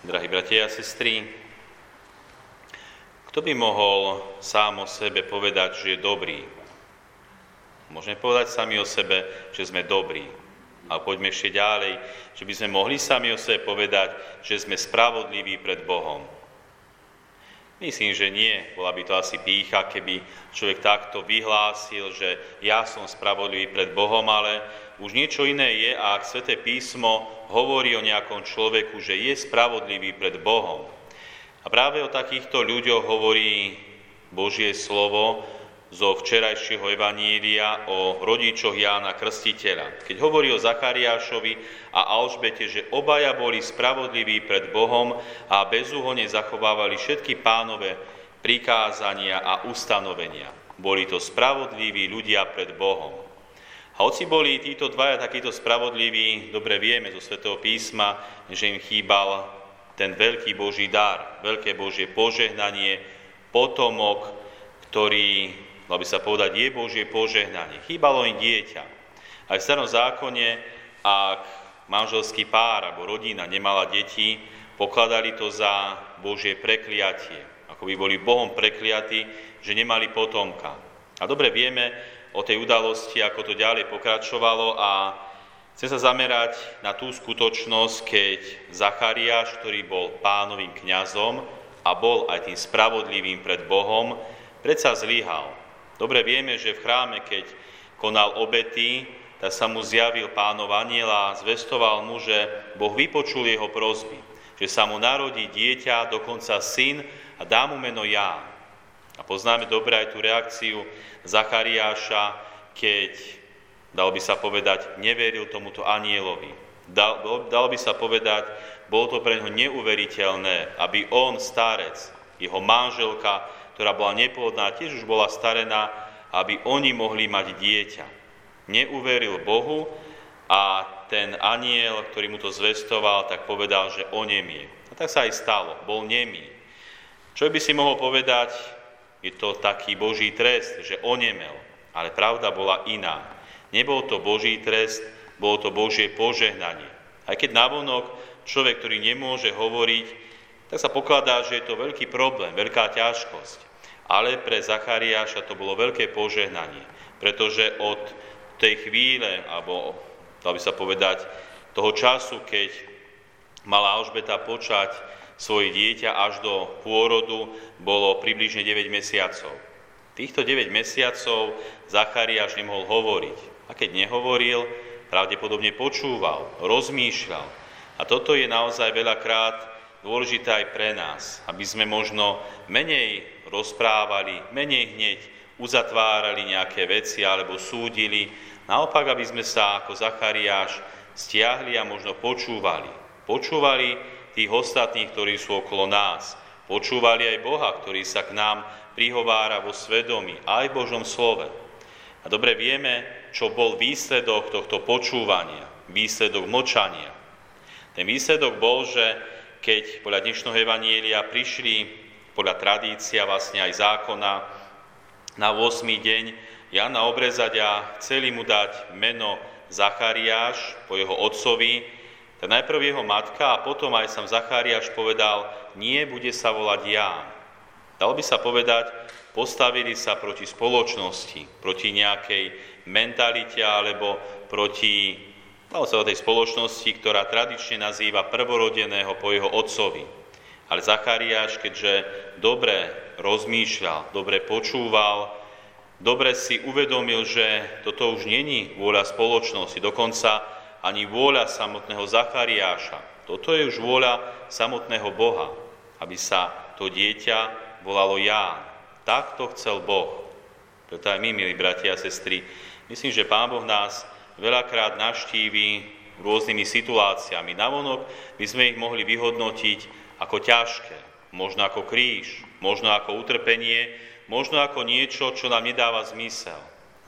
Drahí bratia a sestry, kto by mohol sám o sebe povedať, že je dobrý? Môžeme povedať sami o sebe, že sme dobrí. A poďme ešte ďalej, že by sme mohli sami o sebe povedať, že sme spravodliví pred Bohom. Myslím, že nie. Bola by to asi pícha, keby človek takto vyhlásil, že ja som spravodlivý pred Bohom, ale už niečo iné je, ak Sveté písmo hovorí o nejakom človeku, že je spravodlivý pred Bohom. A práve o takýchto ľuďoch hovorí Božie slovo zo včerajšieho evanília o rodičoch Jána Krstiteľa. Keď hovorí o Zachariášovi a Alžbete, že obaja boli spravodliví pred Bohom a bezúhonne zachovávali všetky pánové prikázania a ustanovenia. Boli to spravodliví ľudia pred Bohom. A hoci boli títo dvaja takíto spravodliví, dobre vieme zo Svetého písma, že im chýbal ten veľký Boží dar, veľké Božie požehnanie, potomok, ktorý, mal by sa povedať, je Božie požehnanie. Chýbalo im dieťa. Aj v starom zákone, ak manželský pár alebo rodina nemala deti, pokladali to za Božie prekliatie. Ako by boli Bohom prekliatí, že nemali potomka. A dobre vieme, o tej udalosti, ako to ďalej pokračovalo a chcem sa zamerať na tú skutočnosť, keď Zachariáš, ktorý bol pánovým kňazom a bol aj tým spravodlivým pred Bohom, predsa zlyhal. Dobre vieme, že v chráme, keď konal obety, tak sa mu zjavil pánov aniel a zvestoval mu, že Boh vypočul jeho prozby, že sa mu narodí dieťa, dokonca syn a dá mu meno Ján. A poznáme dobre aj tú reakciu Zachariáša, keď, dalo by sa povedať, neveril tomuto anielovi. Dal, dalo by sa povedať, bolo to pre neho neuveriteľné, aby on, starec, jeho manželka, ktorá bola neplodná, tiež už bola starená, aby oni mohli mať dieťa. Neuveril Bohu a ten aniel, ktorý mu to zvestoval, tak povedal, že o nemie. A tak sa aj stalo, bol nemý. Čo by si mohol povedať, je to taký Boží trest, že onemel. Ale pravda bola iná. Nebol to Boží trest, bolo to Božie požehnanie. Aj keď navonok človek, ktorý nemôže hovoriť, tak sa pokladá, že je to veľký problém, veľká ťažkosť. Ale pre Zachariáša to bolo veľké požehnanie, pretože od tej chvíle, alebo dal by sa povedať, toho času, keď mala Alžbeta počať svoje dieťa až do pôrodu bolo približne 9 mesiacov. Týchto 9 mesiacov Zachariáš nemohol hovoriť. A keď nehovoril, pravdepodobne počúval, rozmýšľal. A toto je naozaj veľakrát dôležité aj pre nás, aby sme možno menej rozprávali, menej hneď uzatvárali nejaké veci alebo súdili, naopak, aby sme sa ako Zachariáš stiahli a možno počúvali. Počúvali tých ostatných, ktorí sú okolo nás. Počúvali aj Boha, ktorý sa k nám prihovára vo svedomí, aj v Božom slove. A dobre vieme, čo bol výsledok tohto počúvania, výsledok močania. Ten výsledok bol, že keď podľa dnešného Evanielia prišli podľa tradícia, vlastne aj zákona, na 8. deň Jana obrezať a chceli mu dať meno Zachariáš po jeho otcovi, tak najprv jeho matka a potom aj sam Zachariáš povedal, nie bude sa volať Ján. Dalo by sa povedať, postavili sa proti spoločnosti, proti nejakej mentalite alebo proti sa tej spoločnosti, ktorá tradične nazýva prvorodeného po jeho otcovi. Ale Zachariáš, keďže dobre rozmýšľal, dobre počúval, dobre si uvedomil, že toto už není vôľa spoločnosti, dokonca ani vôľa samotného Zachariáša. Toto je už vôľa samotného Boha, aby sa to dieťa volalo Ján. Tak to chcel Boh. Preto aj my, milí bratia a sestry, myslím, že Pán Boh nás veľakrát navštíví rôznymi situáciami. Navonok by sme ich mohli vyhodnotiť ako ťažké, možno ako kríž, možno ako utrpenie, možno ako niečo, čo nám nedáva zmysel.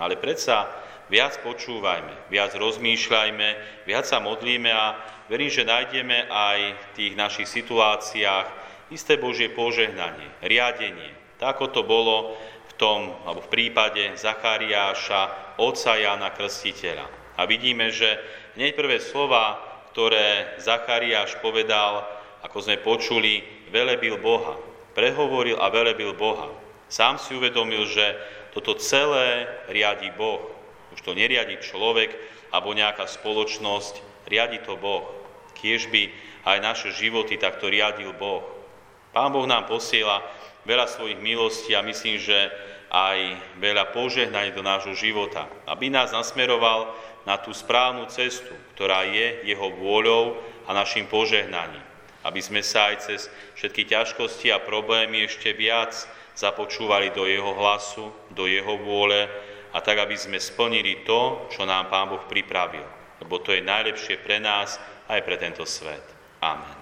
Ale predsa viac počúvajme, viac rozmýšľajme, viac sa modlíme a verím, že nájdeme aj v tých našich situáciách isté Božie požehnanie, riadenie. Tak ako to bolo v tom, alebo v prípade Zachariáša, otca Jana Krstiteľa. A vidíme, že hneď prvé slova, ktoré Zachariáš povedal, ako sme počuli, velebil Boha. Prehovoril a velebil Boha. Sám si uvedomil, že toto celé riadi Boh. Už to neriadi človek alebo nejaká spoločnosť, riadi to Boh. Kiež by aj naše životy takto riadil Boh. Pán Boh nám posiela veľa svojich milostí a myslím, že aj veľa požehnaní do nášho života, aby nás nasmeroval na tú správnu cestu, ktorá je jeho vôľou a našim požehnaním. Aby sme sa aj cez všetky ťažkosti a problémy ešte viac započúvali do jeho hlasu, do jeho vôle a tak, aby sme splnili to, čo nám Pán Boh pripravil. Lebo to je najlepšie pre nás aj pre tento svet. Amen.